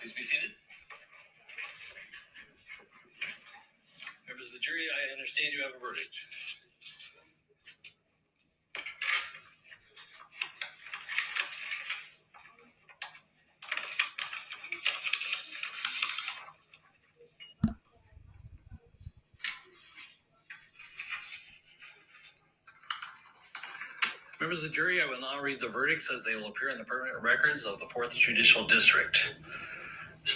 Please be seated. Members of the jury, I understand you have a verdict. Members of the jury, I will now read the verdicts as they will appear in the permanent records of the Fourth Judicial District.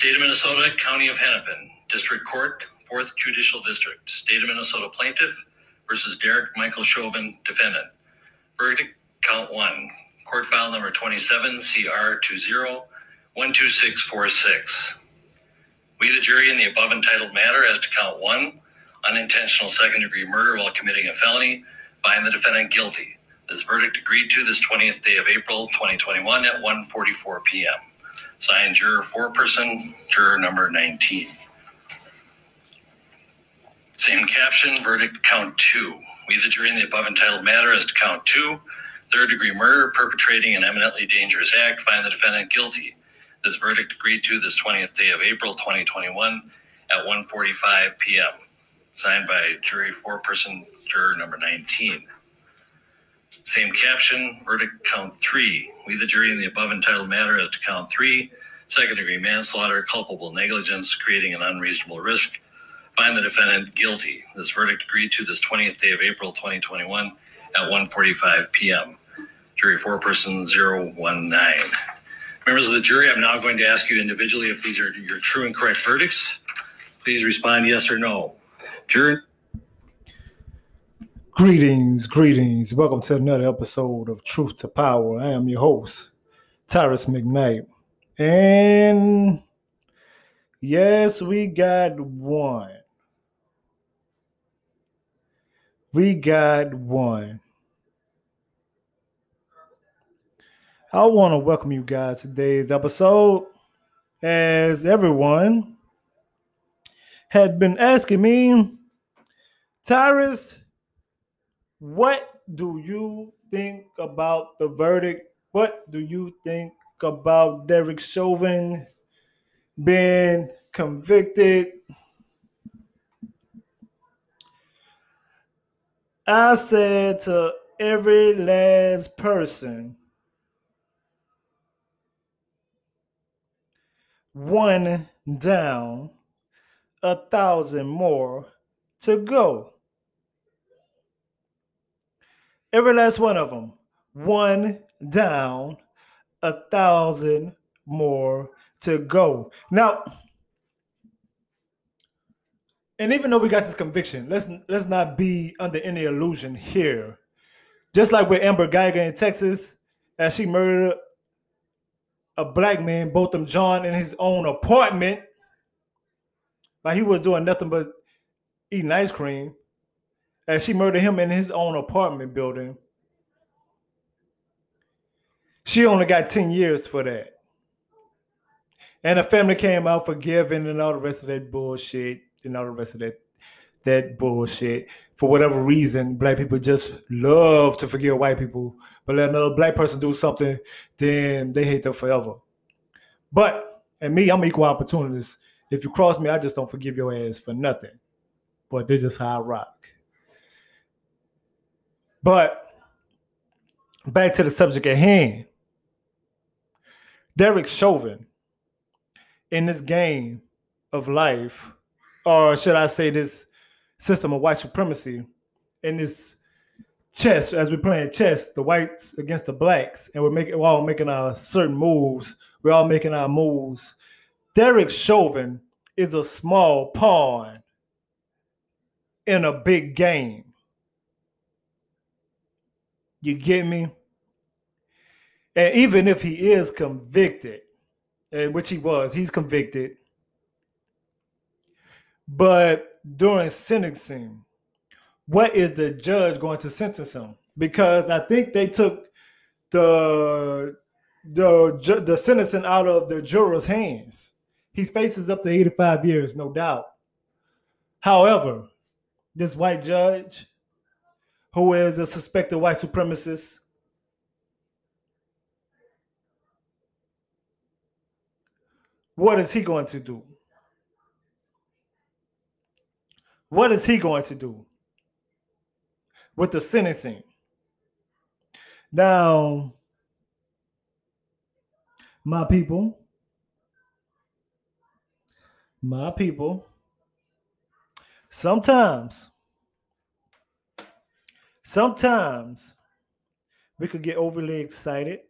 State of Minnesota, County of Hennepin, District Court, Fourth Judicial District, State of Minnesota Plaintiff versus Derek Michael Chauvin, Defendant. Verdict, count one, court file number twenty-seven, CR two zero one two six four six. We, the jury, in the above entitled matter as to count one, unintentional second-degree murder while committing a felony, find the defendant guilty. This verdict agreed to this twentieth day of April, twenty twenty-one at 1:44 PM. Signed juror foreperson, juror number nineteen. Same caption, verdict count two. We, the jury, in the above entitled matter as to count two, third-degree murder perpetrating an eminently dangerous act, find the defendant guilty. This verdict agreed to this twentieth day of April, twenty twenty-one at 1:45 PM. Signed by jury foreperson, juror number nineteen. Same caption, verdict count three. We, the jury, in the above entitled matter as to count three, second degree manslaughter, culpable negligence, creating an unreasonable risk, find the defendant guilty. This verdict agreed to this 20th day of April 2021 at 1:45 p.m. Jury foreperson 019. Members of the jury, I'm now going to ask you individually if these are your true and correct verdicts. Please respond yes or no. Jury. Greetings, greetings. Welcome to another episode of Truth to Power. I am your host, Tyrus McKnight. And yes, we got one. We got one. I want to welcome you guys to today's episode. As everyone had been asking me, Tyrus, what do you think about the verdict? What do you think about Derek Chauvin being convicted? I said to every last person, one down, a thousand more to go. Every last one of them. One down, a thousand more to go. Now, and even though we got this conviction, let's let's not be under any illusion here. Just like with Amber Guyger in Texas, as she murdered a black man, Botham Jean, in his own apartment, while he was doing nothing but eating ice cream as she murdered him in his own apartment building. She only got 10 years for that. And the family came out forgiving and all the rest of that bullshit and all the rest of that that bullshit. For whatever reason, black people just love to forgive white people, but let another black person do something, then they hate them forever. But and me, I'm equal opportunist. If you cross me, I just don't forgive your ass for nothing. But this is how I rock. But back to the subject at hand. Derek Chauvin in this game of life, or should I say this system of white supremacy, in this chess, as we're playing chess, the whites against the blacks, and we're making we're all making our certain moves. We're all making our moves. Derek Chauvin is a small pawn in a big game. You get me? And even if he is convicted, which he was, he's convicted. But during sentencing, what is the judge going to sentence him? Because I think they took the the the sentencing out of the juror's hands. He faces up to 85 years, no doubt. However, this white judge who is a suspected white supremacist. what is he going to do? What is he going to do with the sentencing? Now, my people, my people, sometimes, sometimes we could get overly excited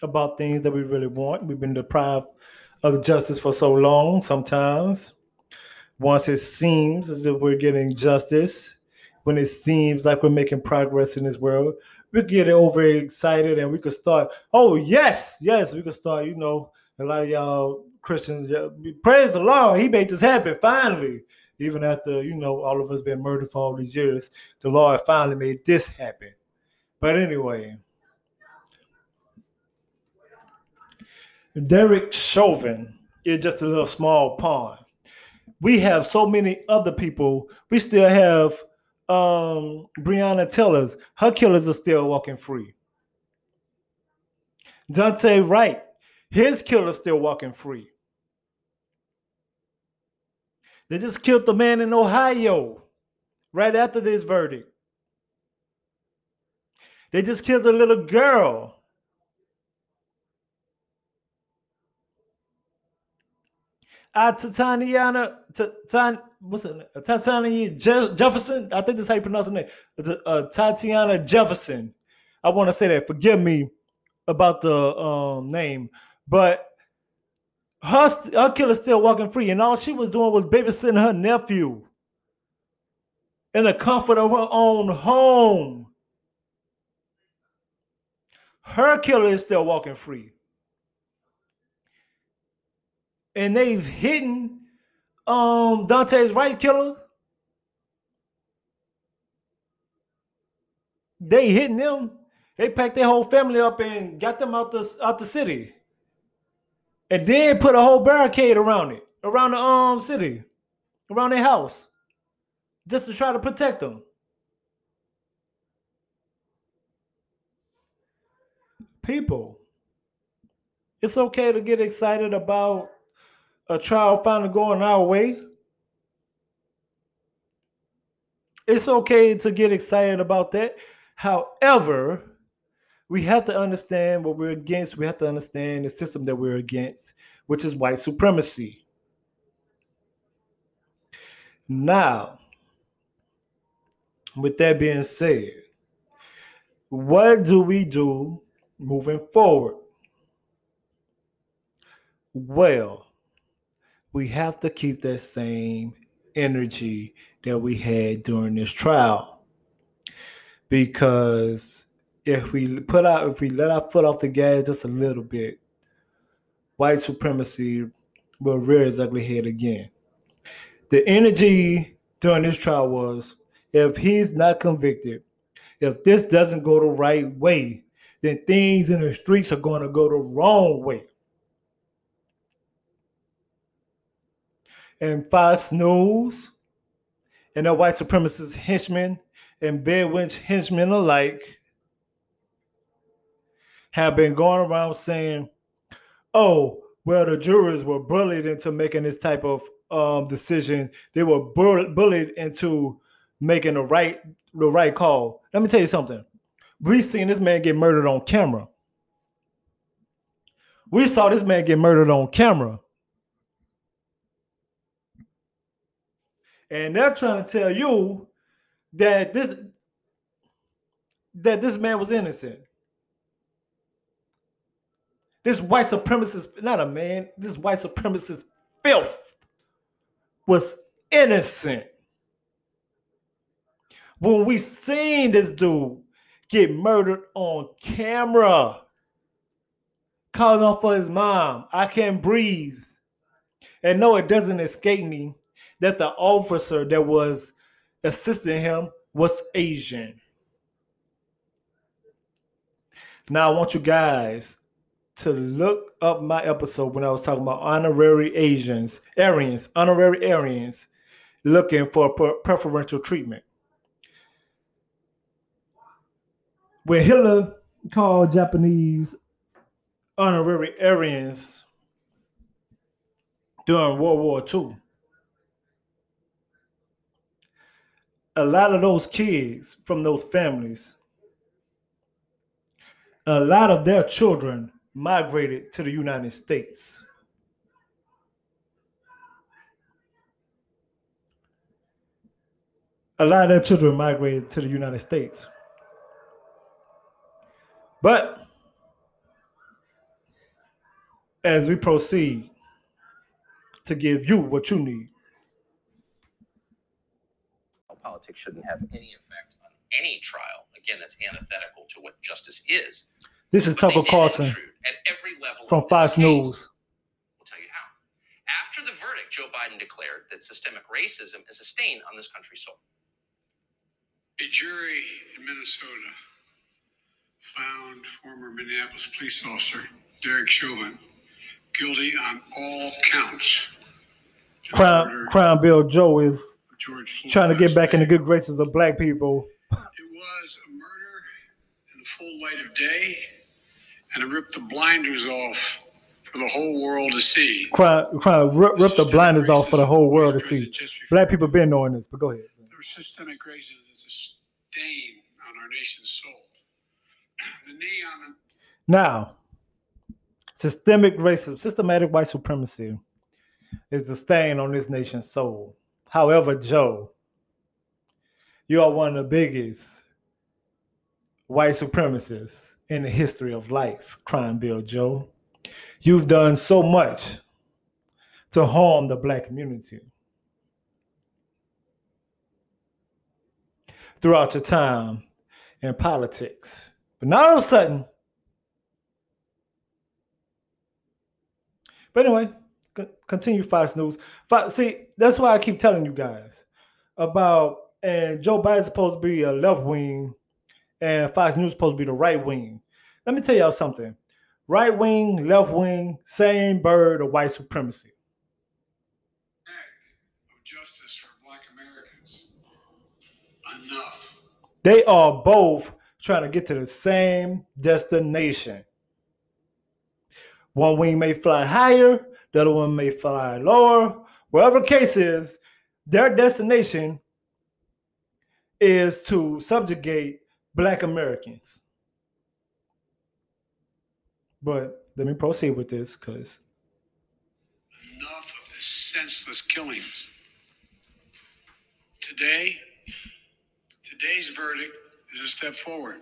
about things that we really want. We've been deprived of justice for so long. Sometimes, once it seems as if we're getting justice, when it seems like we're making progress in this world, we get over excited and we could start, oh, yes, yes, we could start, you know, a lot of y'all Christians, praise the Lord, he made this happen finally. Even after, you know, all of us been murdered for all these years, the Lord finally made this happen. But anyway, Derek Chauvin is just a little small pawn. We have so many other people. We still have um Breonna Taylor's. Her killers are still walking free. Daunte Wright, his killer's still walking free. They just killed the man in Ohio right after this verdict. They just killed a little girl uh, Tatiana, Tatiana, what's? Tatiana Jefferson. I think that's how you pronounce her name. Uh, Tatiana Jefferson. I want to say that. Forgive me about the um, name, but her her killer's still walking free, and all she was doing was babysitting her nephew in the comfort of her own home. Her killer is still walking free. and they've hidden um Daunte's Wright killer. They hitting them. They packed their whole family up and got them out the out the city. And then put a whole barricade around it, around the um city, around their house, just to try to protect them. People, it's okay to get excited about a trial finally going our way. It's okay to get excited about that. However, we have to understand what we're against. We have to understand the system that we're against, which is white supremacy. Now, with that being said, what do we do moving forward? Well, we have to keep that same energy that we had during this trial. Because if we put out, if we let our foot off the gas just a little bit, white supremacy will rear its ugly head again. The energy during this trial was if he's not convicted, if this doesn't go the right way, then things in the streets are going to go the wrong way. and Fox News and the white supremacist henchmen and bedwench henchmen alike have been going around saying, oh, well, the jurors were bullied into making this type of um, decision. They were bull- bullied into making the right the right call. Let me tell you something. We seen this man get murdered on camera. We saw this man get murdered on camera. and they're trying to tell you that this that this man was innocent. This white supremacist, not a man, this white supremacist filth was innocent. When we seen this dude get murdered on camera, calling off for his mom, I can't breathe. And no, it doesn't escape me that the officer that was assisting him was Asian. Now I want you guys to look up my episode when I was talking about honorary Asians, Aryans, honorary Aryans looking for preferential treatment. When Hitler called Japanese honorary Aryans during World War II. A lot of those kids from those families, a lot of their children migrated to the United States. A lot of their children migrated to the United States. But as we proceed to give you what you need, Politics shouldn't have any effect on any trial. Again, that's antithetical to what justice is. This is But Tucker Carlson At every level. from Fox case. News. We'll tell you how. After the verdict, Joe Biden declared that systemic racism is a stain on this country's soul. A jury in Minnesota found former Minneapolis police officer Derek Chauvin guilty on all counts. of the Crime, Bill Joe is George Floyd trying to get last back in the good graces of black people. It was a murder in the full light of day, and it ripped the blinders off for the whole world to see. Crime, crime rip, rip the blinders off for the whole world to see. Black people been knowing this, but go ahead. There was systemic racism is a stain on our nation's soul. The knee on the Now, systemic racism, systematic white supremacy is a stain on this nation's soul. However, Joe, you are one of the biggest white supremacists in the history of life, Crime Bill Joe. You've done so much to harm the black community. Throughout your time in politics. But now all of a sudden, But anyway, continue Fox News. See, that's why I keep telling you guys about and Joe Biden's supposed to be a left wing, and Fox News supposed to be the right wing. Let me tell y'all something: right wing, left wing, same bird of white supremacy. of justice for black Americans. Enough. They are both trying to get to the same destination. One wing may fly higher, the other one may fly lower. Whatever the case is, their destination is to subjugate black Americans. But let me proceed with this because Enough of the senseless killings. Today, today's verdict is a step forward.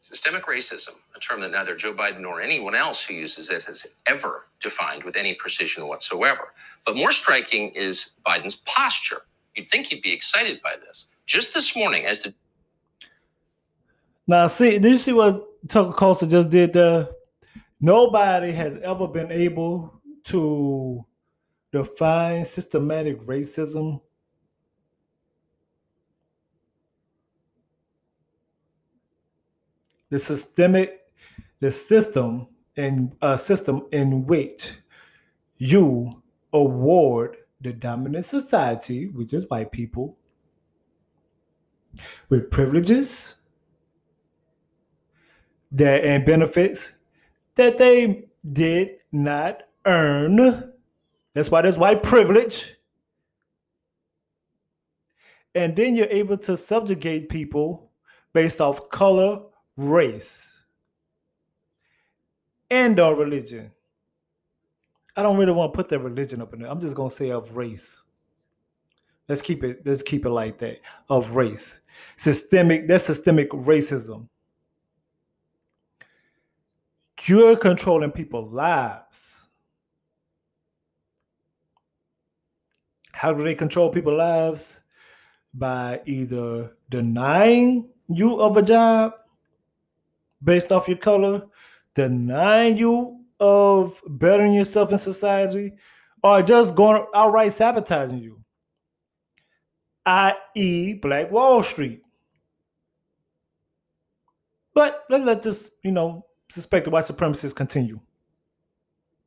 Systemic racism, a term that neither Joe Biden nor anyone else who uses it has ever defined with any precision whatsoever. But more striking is Biden's posture. You'd think he'd be excited by this. Just this morning, as the Now, see, did you see what Tucker just did there? Nobody has ever been able to define systematic racism. The systemic, the system in a uh, system in which you award the dominant society, which is white people, with privileges that and benefits that they did not earn. That's why there's white privilege. And then you're able to subjugate people based off color, race, and or religion. I don't really want to put that religion up in there. I'm just gonna say of race. Let's keep it, let's keep it like that. Of race. Systemic, that's systemic racism. You're controlling people's lives. How do they control people's lives? By either denying you of a job based off your color, denying you of bettering yourself in society, or just going outright sabotaging you, i.e., Black Wall Street. But let's let this, you know, suspected white supremacists continue.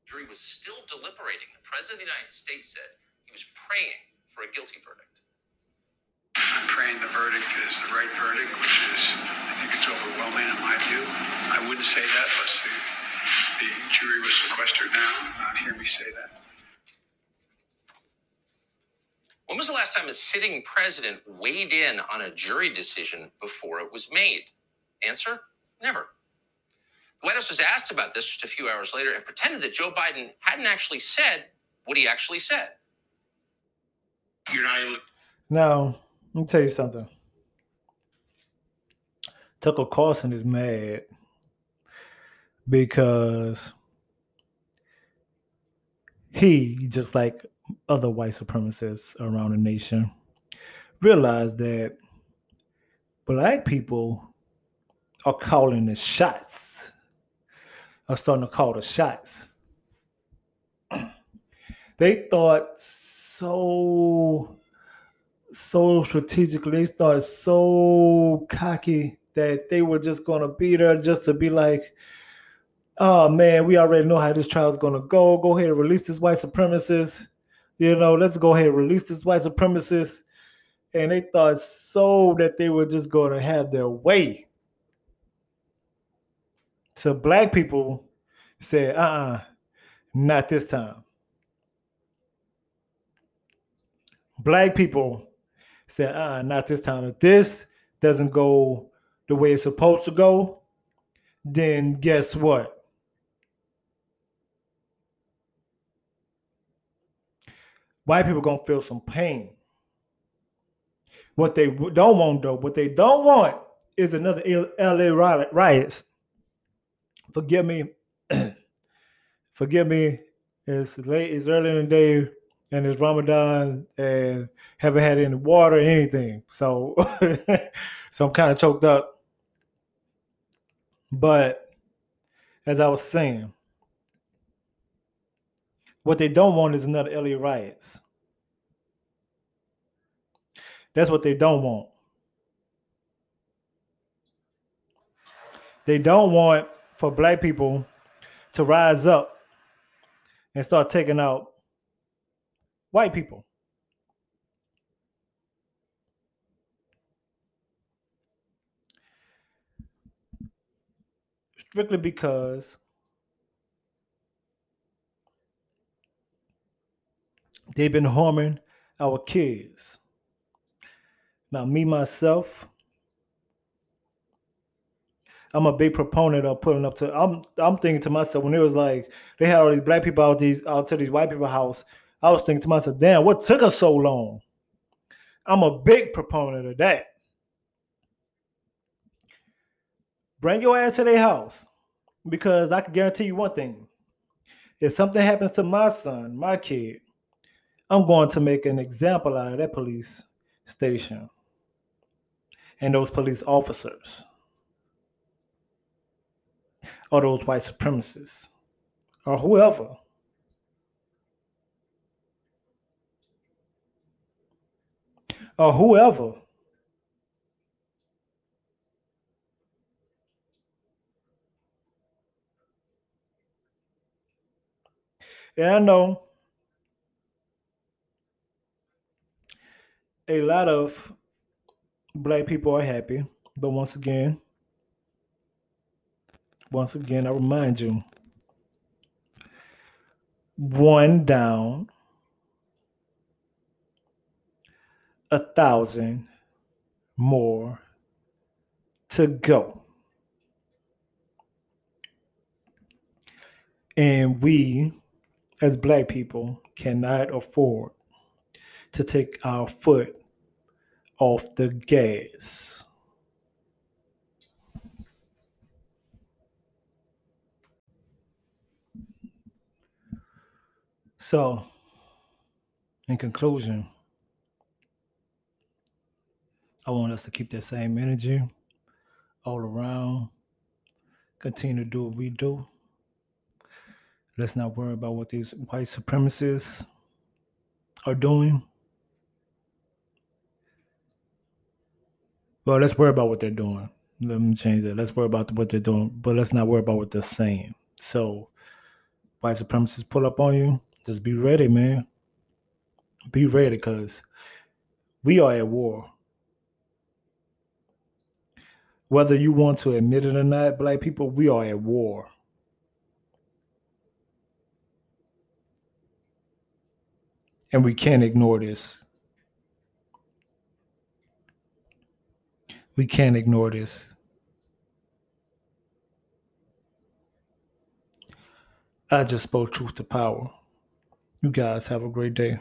jury was still deliberating, the president of the United States said he was praying for a guilty verdict. I'm praying the verdict is the right verdict, which is, I think it's overwhelming in my view. I wouldn't say that unless the The jury was sequestered now. Not hear me say that. When was the last time a sitting president weighed in on a jury decision before it was made? Answer never. The White House was asked about this just a few hours later and pretended that Joe Biden hadn't actually said what he actually said. You're not able Now, let me tell you something. Tucker Carlson is mad because he, just like other white supremacists around the nation, realized that black people are calling the shots, are starting to call the shots. They thought so so strategically, they started so cocky that they were just gonna be there just to be like, oh man, we already know how this trial is gonna go. Go ahead and release this white supremacist. You know, let's go ahead and release this white supremacist. And they thought so that they were just gonna have their way. So black people said, uh-uh, not this time. Black people said, uh-uh not this time. If this doesn't go the way it's supposed to go, then guess what? White people gonna feel some pain. What they don't want, though, what they don't want is another LA riot- riots. Forgive me, forgive me. It's late, it's early in the day, and it's Ramadan, and haven't had any water or anything. So, so I'm kind of choked up. But as I was saying, what they don't want is another LA riots. That's what they don't want. They don't want for black people to rise up and start taking out white people. Strictly because they've been harming our kids. Now, me myself, I'm a big proponent of pulling up to. I'm I'm thinking to myself when it was like they had all these black people out these out to these white people house. I was thinking to myself, damn, what took us so long? I'm a big proponent of that. Bring your ass to their house because I can guarantee you one thing: if something happens to my son, my kid, I'm going to make an example out of that police station and those police officers or those white supremacists or whoever. Or whoever. And I know a lot of black people are happy, but once again, once again, I remind you one down, a thousand more to go. And we, as black people, cannot afford to take our foot off the gas. So, in conclusion, I want us to keep that same energy all around. Continue to do what we do. Let's not worry about what these white supremacists are doing. well, let's worry about what they're doing. Let me change that. Let's worry about what they're doing, but let's not worry about what they're saying. So, white supremacists pull up on you, just be ready, man. Be ready, because we are at war. Whether you want to admit it or not, black people, we are at war. And we can't ignore this. We can't ignore this. I just spoke truth to power. You guys have a great day.